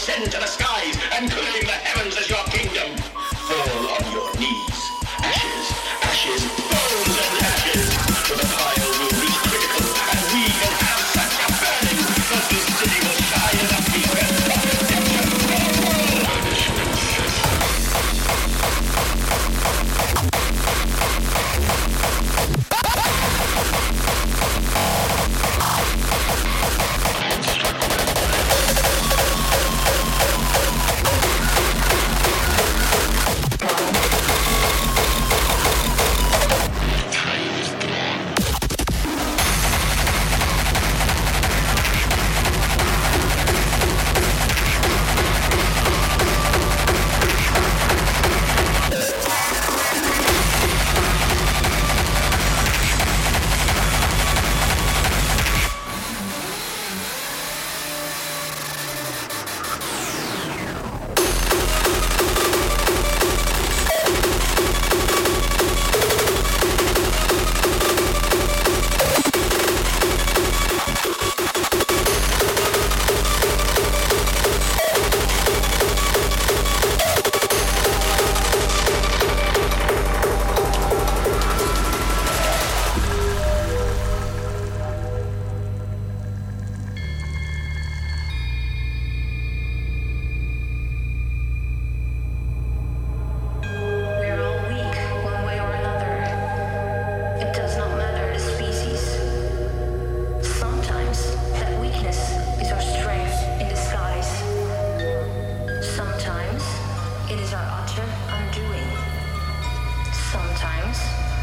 ascend to the skies and claim the heavens as your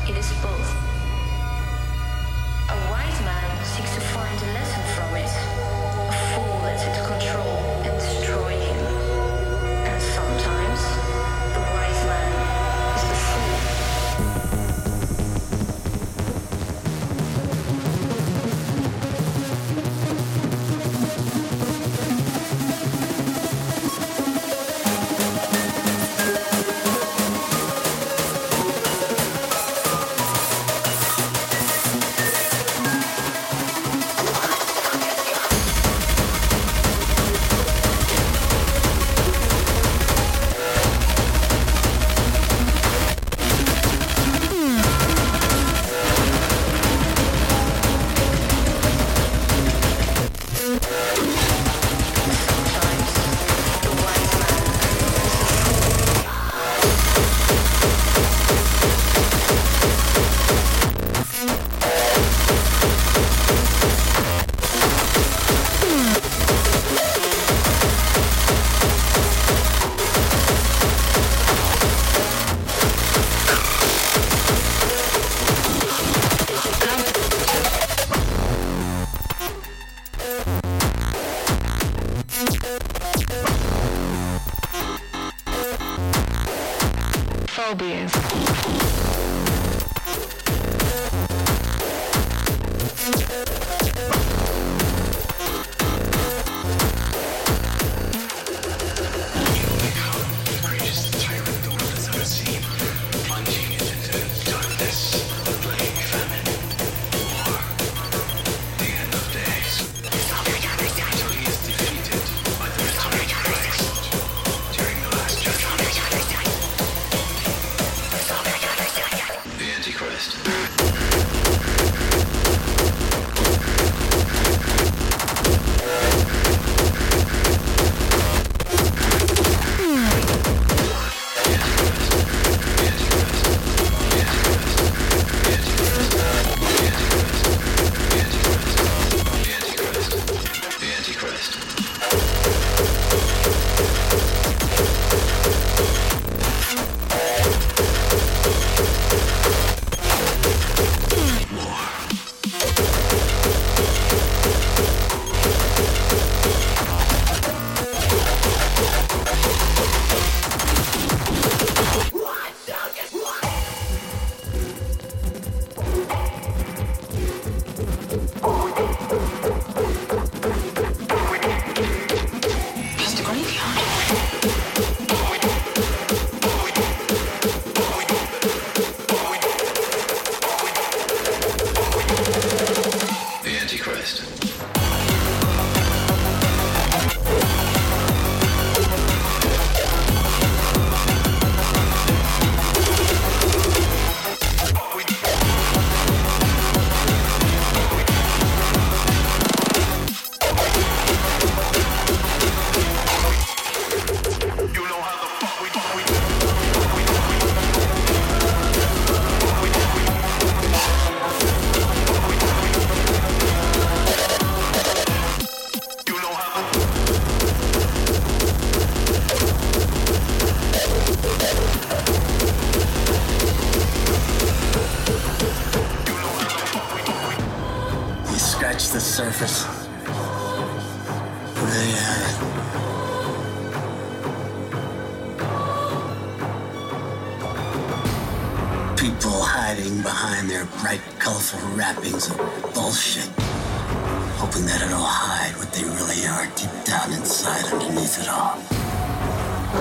it is both. A wise man seeks to find a lesson from it, a fool lets it control. Touch the surface. They haven't. People hiding behind their bright, colorful wrappings of bullshit, hoping that it'll hide what they really are deep down inside underneath it all.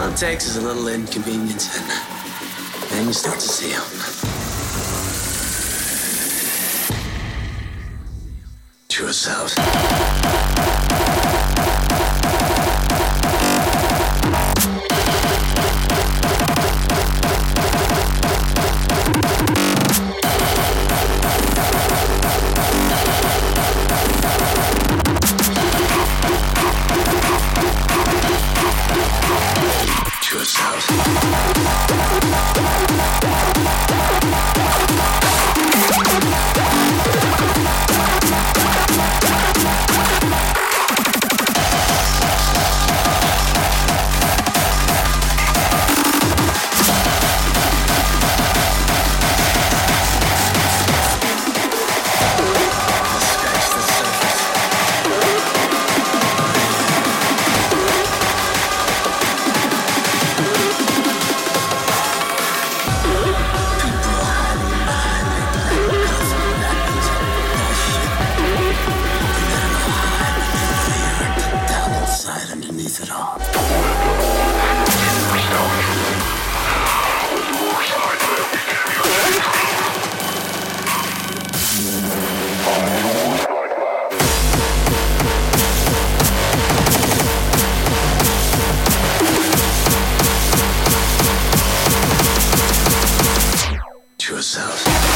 All it takes is a little inconvenience, and then you start to see them. to yourselves. yourself.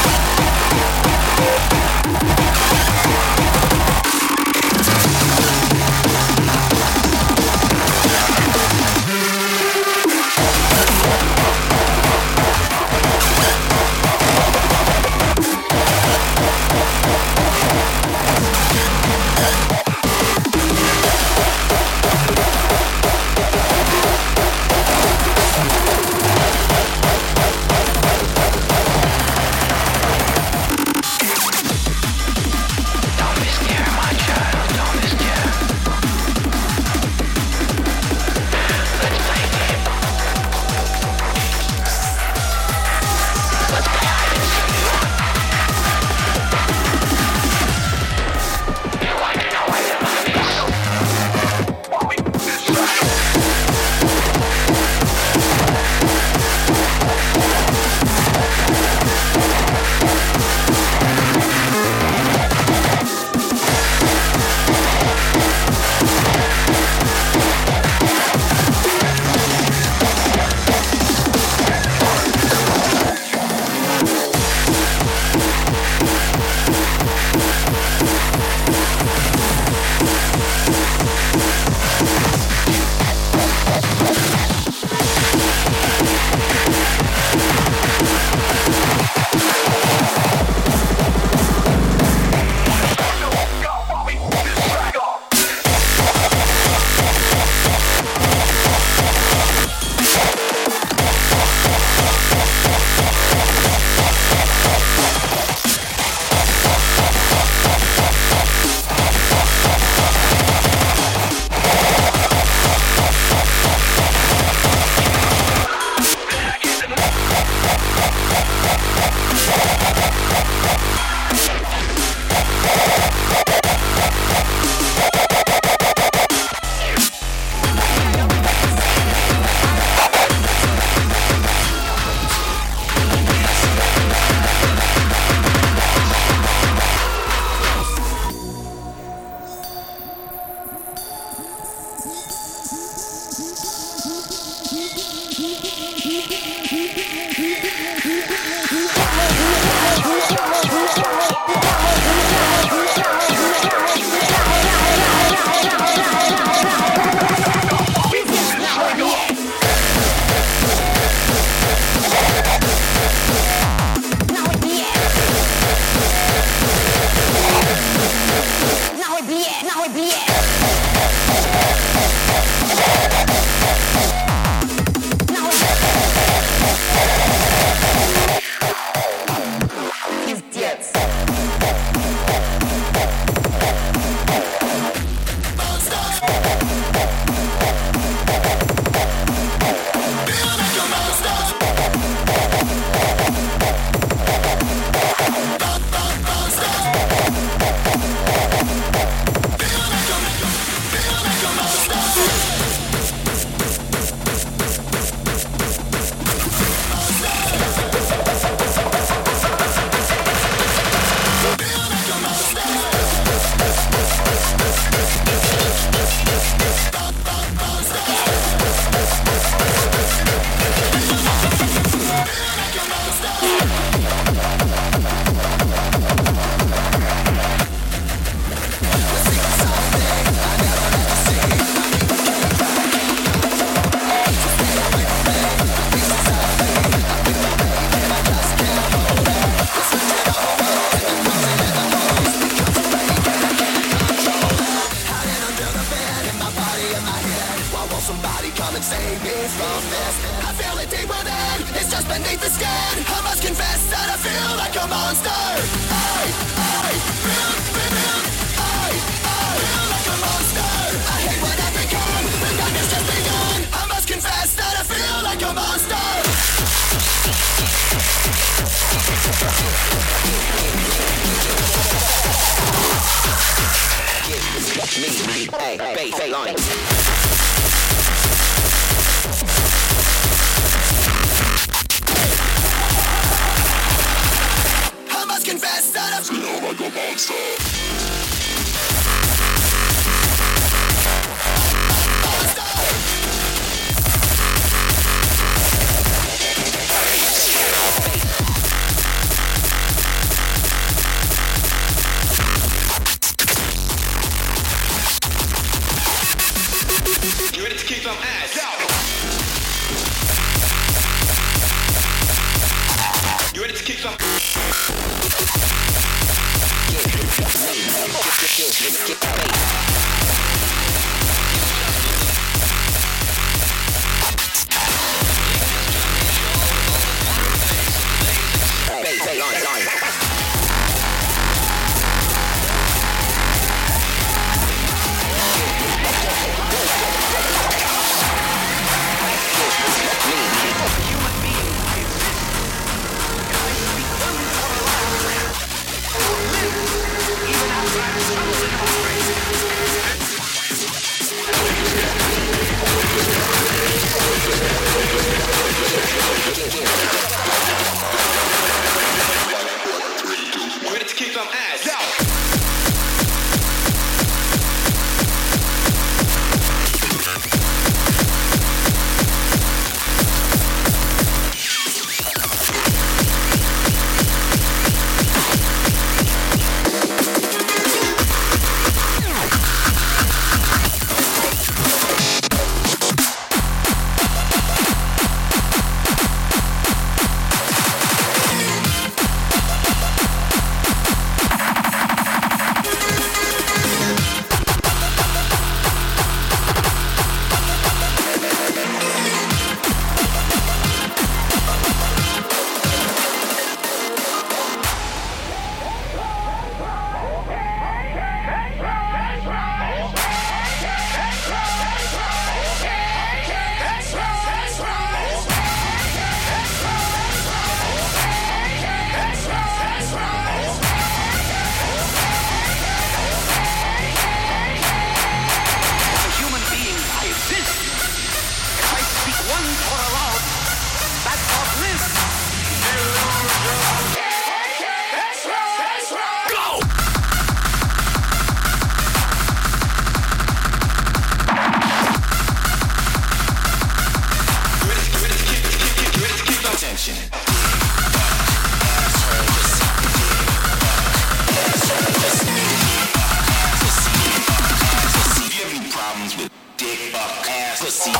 With dick, fuck, ass, pussy.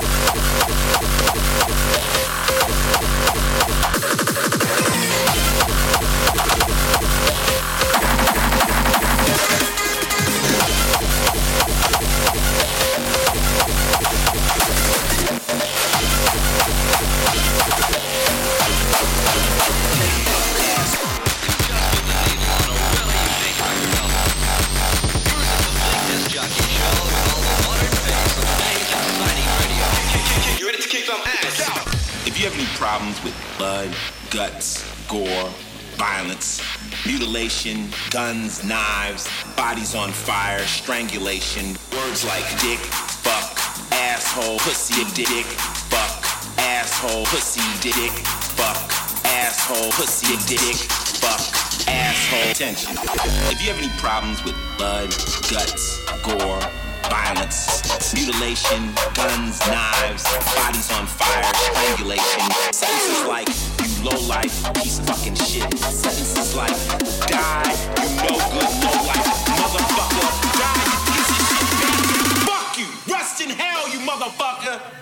You problems with blood, guts, gore, violence, mutilation, guns, knives, bodies on fire, strangulation, words like dick, fuck, asshole, pussy, dick, fuck, asshole, pussy, dick, fuck, asshole, pussy, dick, fuck, asshole. Attention. If you have any problems with blood, guts, gore, violence, mutilation, guns, knives, bodies on fire, strangulation. Sentences like, you low life, piece of fucking shit. Sentences like, die, you no good, low life, motherfucker. Die, you piece of shit, baby. Fuck you, rust in hell, you motherfucker.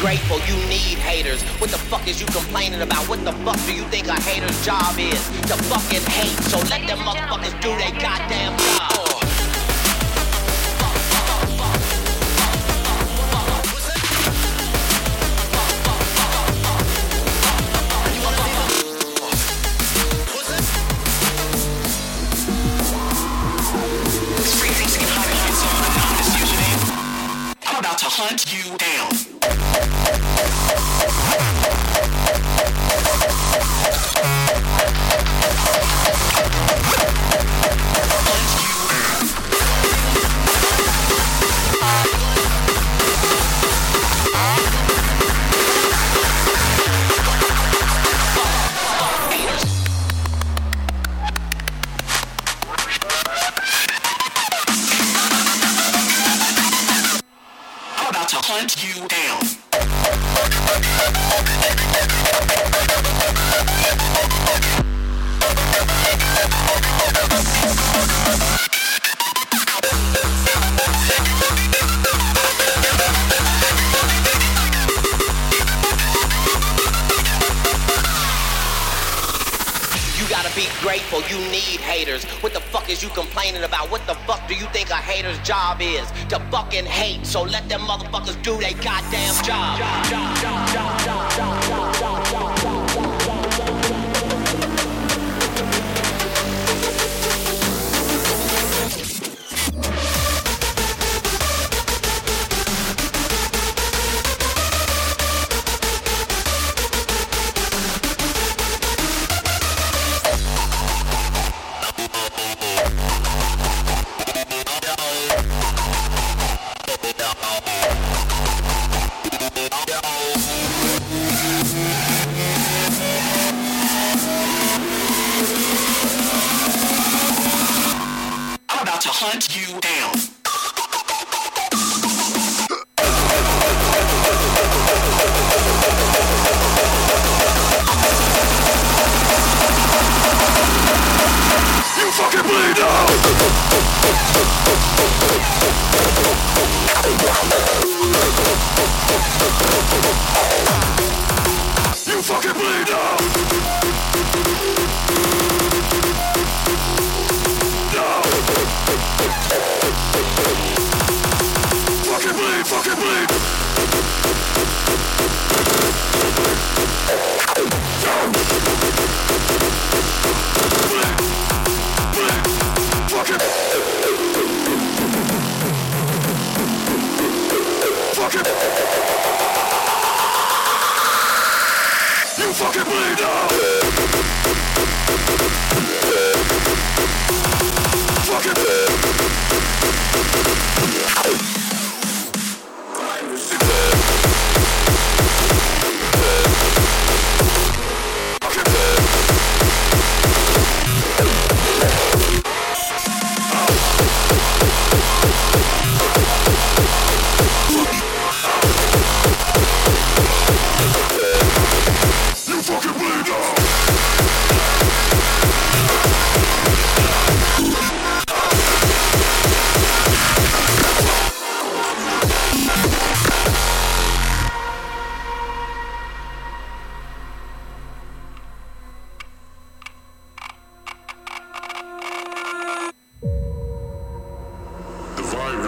grateful. You need haters. What the fuck is you complaining about? What the fuck do you think a hater's job is? To fucking hate. So let them motherfuckers do their goddamn job.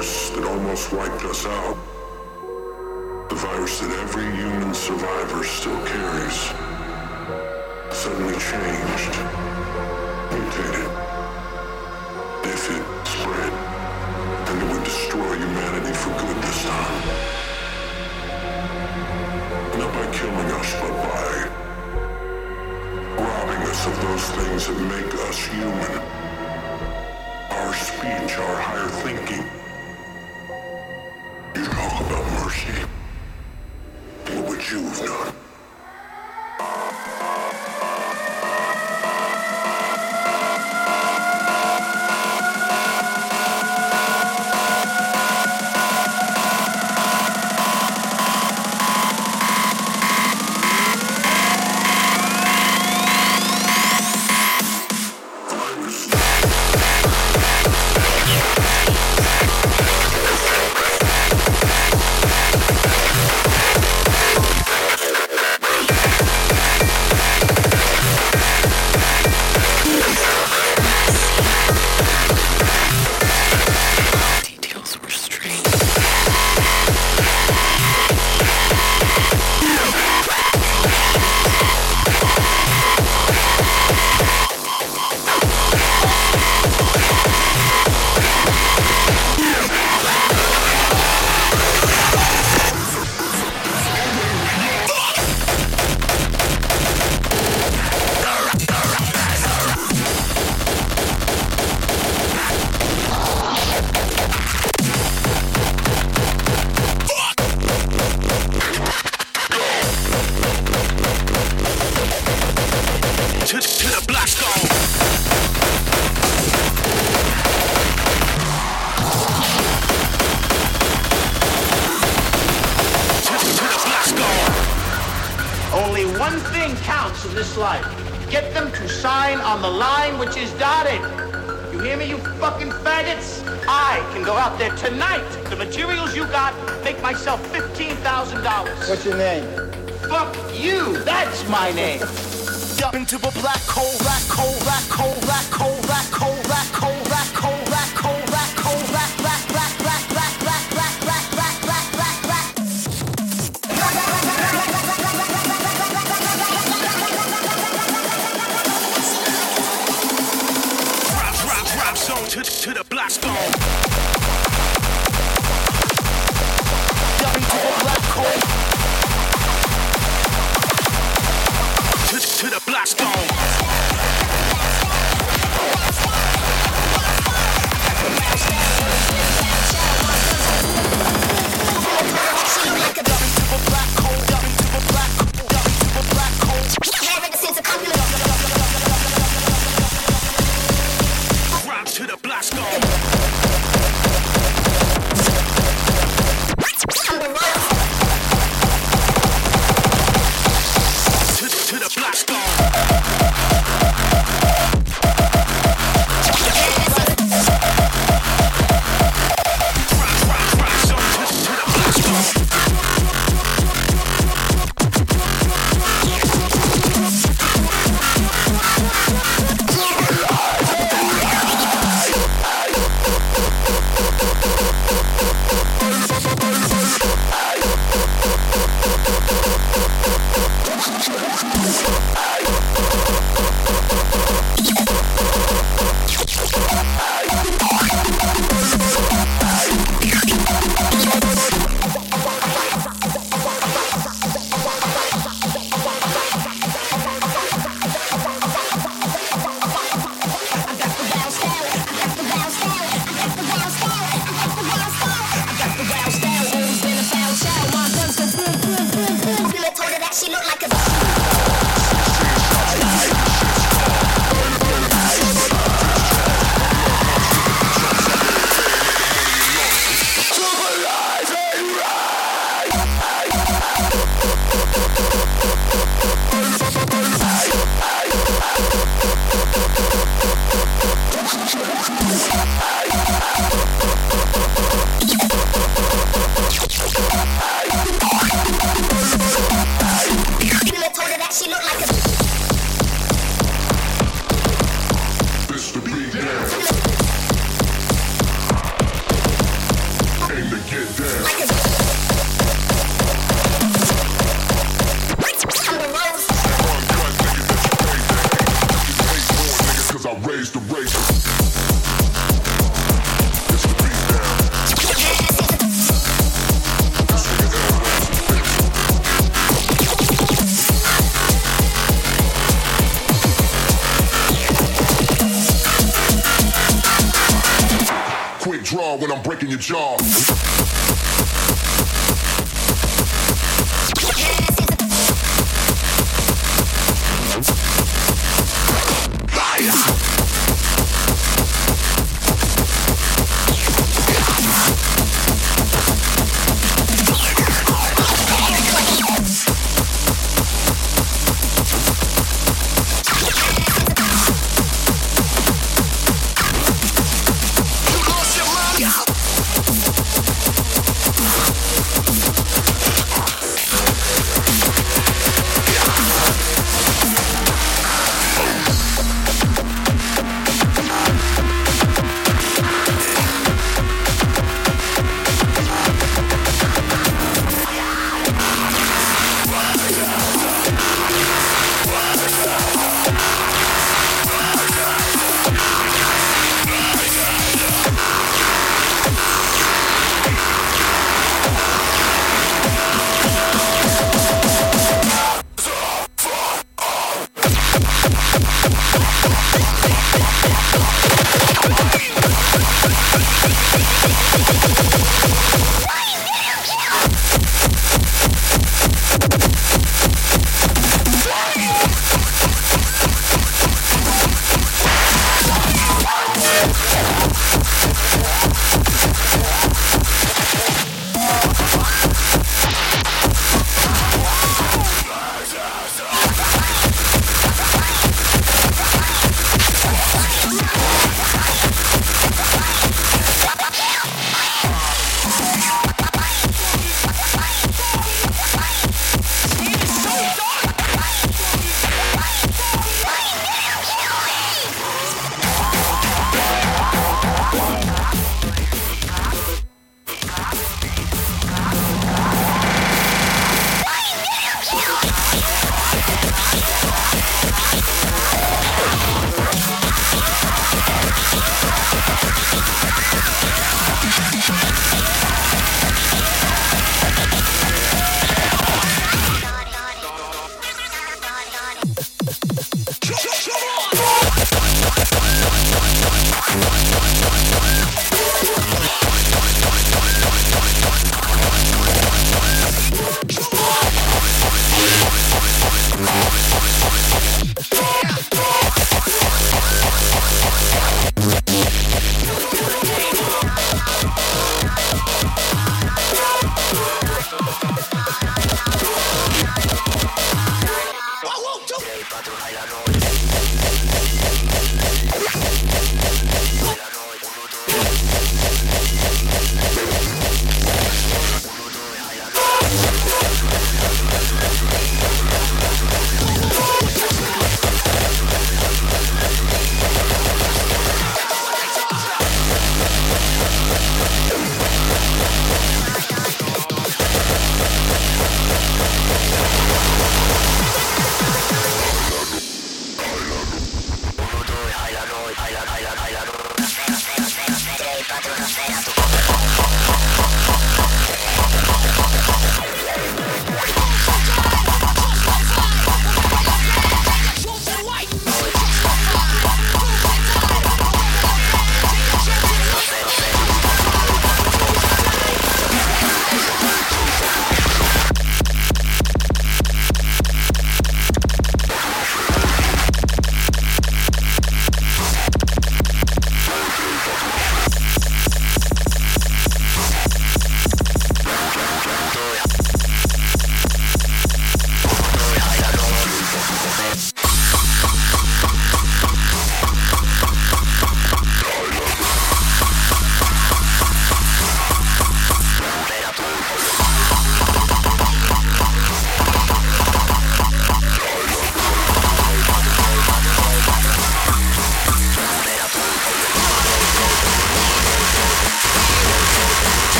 Virus that almost wiped us out. The virus that every human survivor still carries. Suddenly changed. Mutated. If it spread, then it would destroy humanity for good this time. Not by killing us, but by robbing us of those things that make us human our speech, our higher thinking. Out there tonight. The materials you got make myself $15,000. What's your name? Fuck you. That's my name. Up into a black hole, black hole, black hole, black hole, black hole, black hole,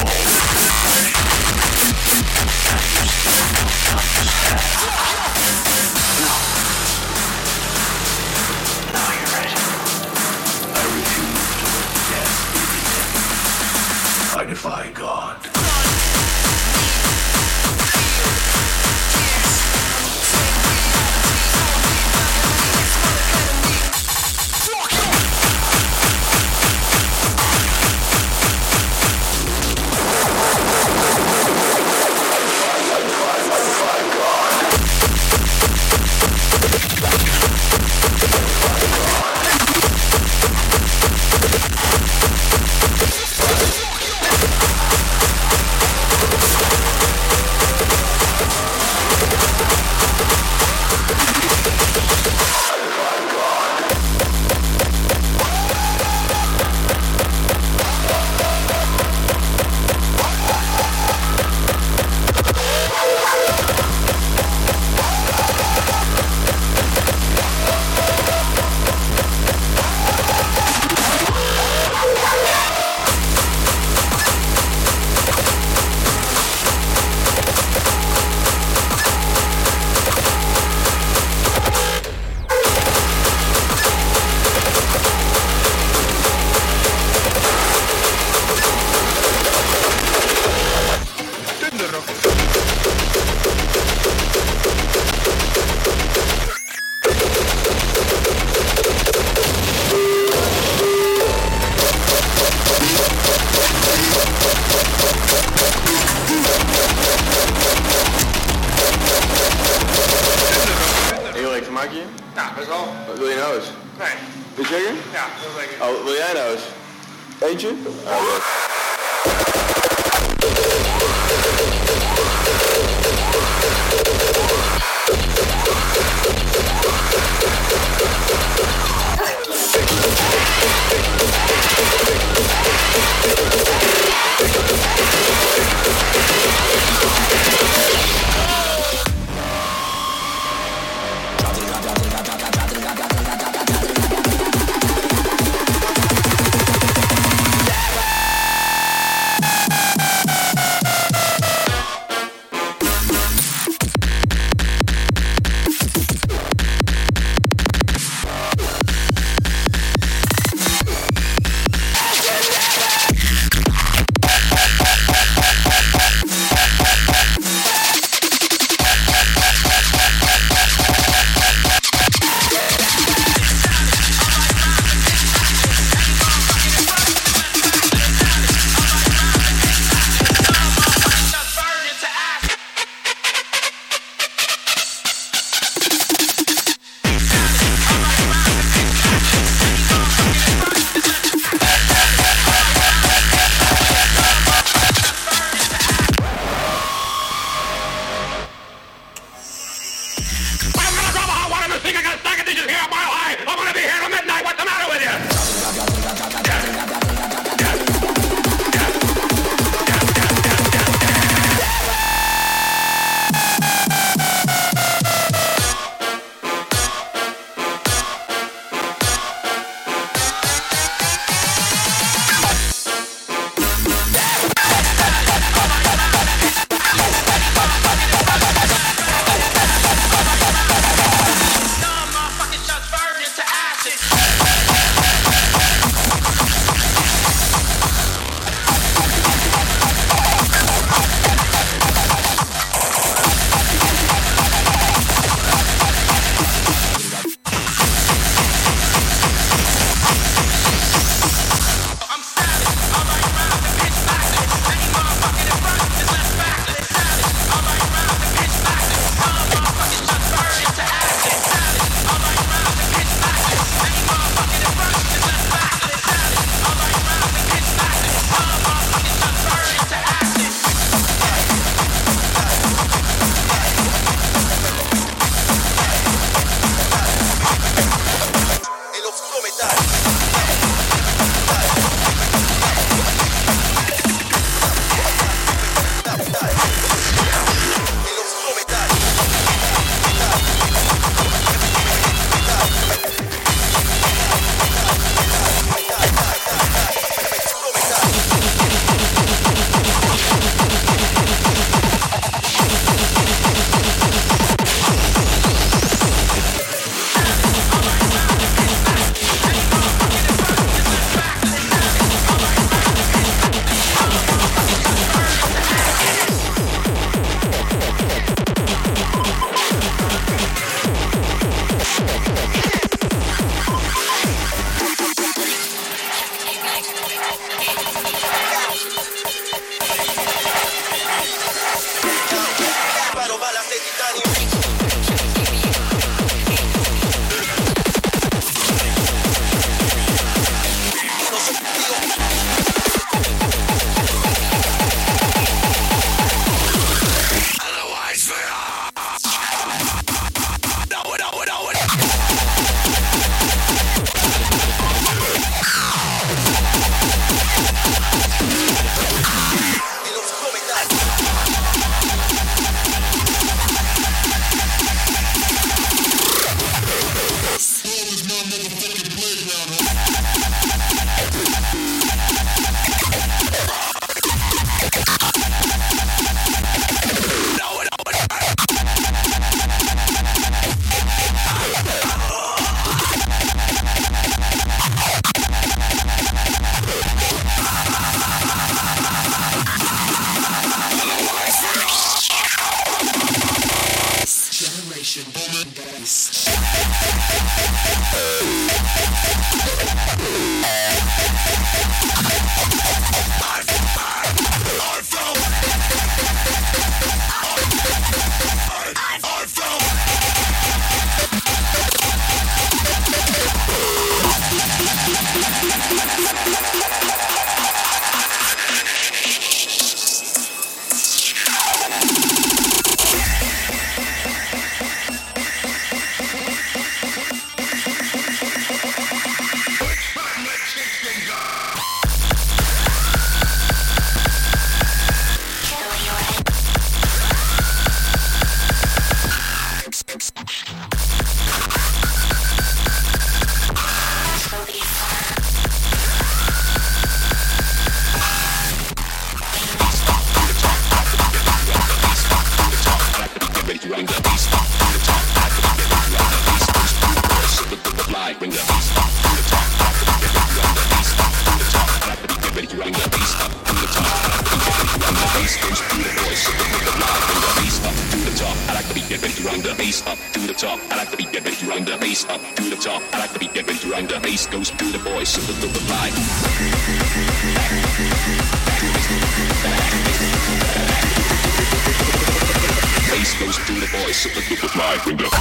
Wolf. that's all. Really knows. Right. You chicken? Yeah, feels like it. Oh, Leanne knows. Ain't you? Mike Window.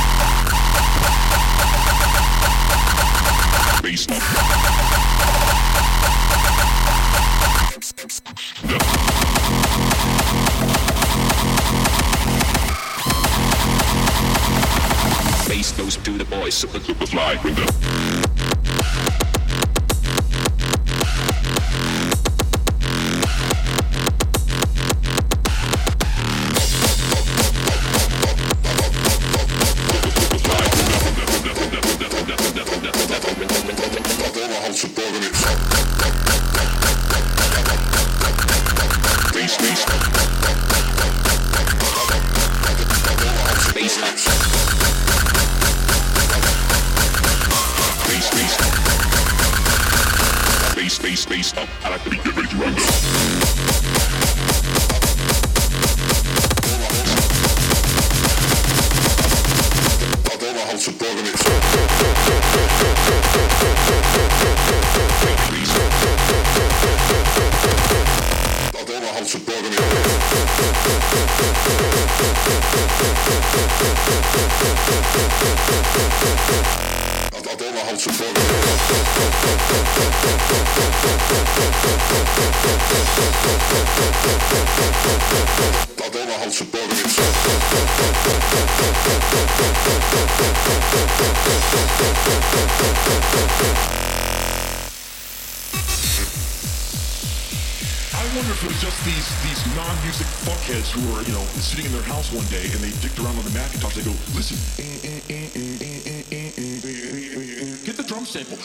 who are, you know, sitting in their house one day and they dicked around on the Macintosh, they go, listen, get the drum sample.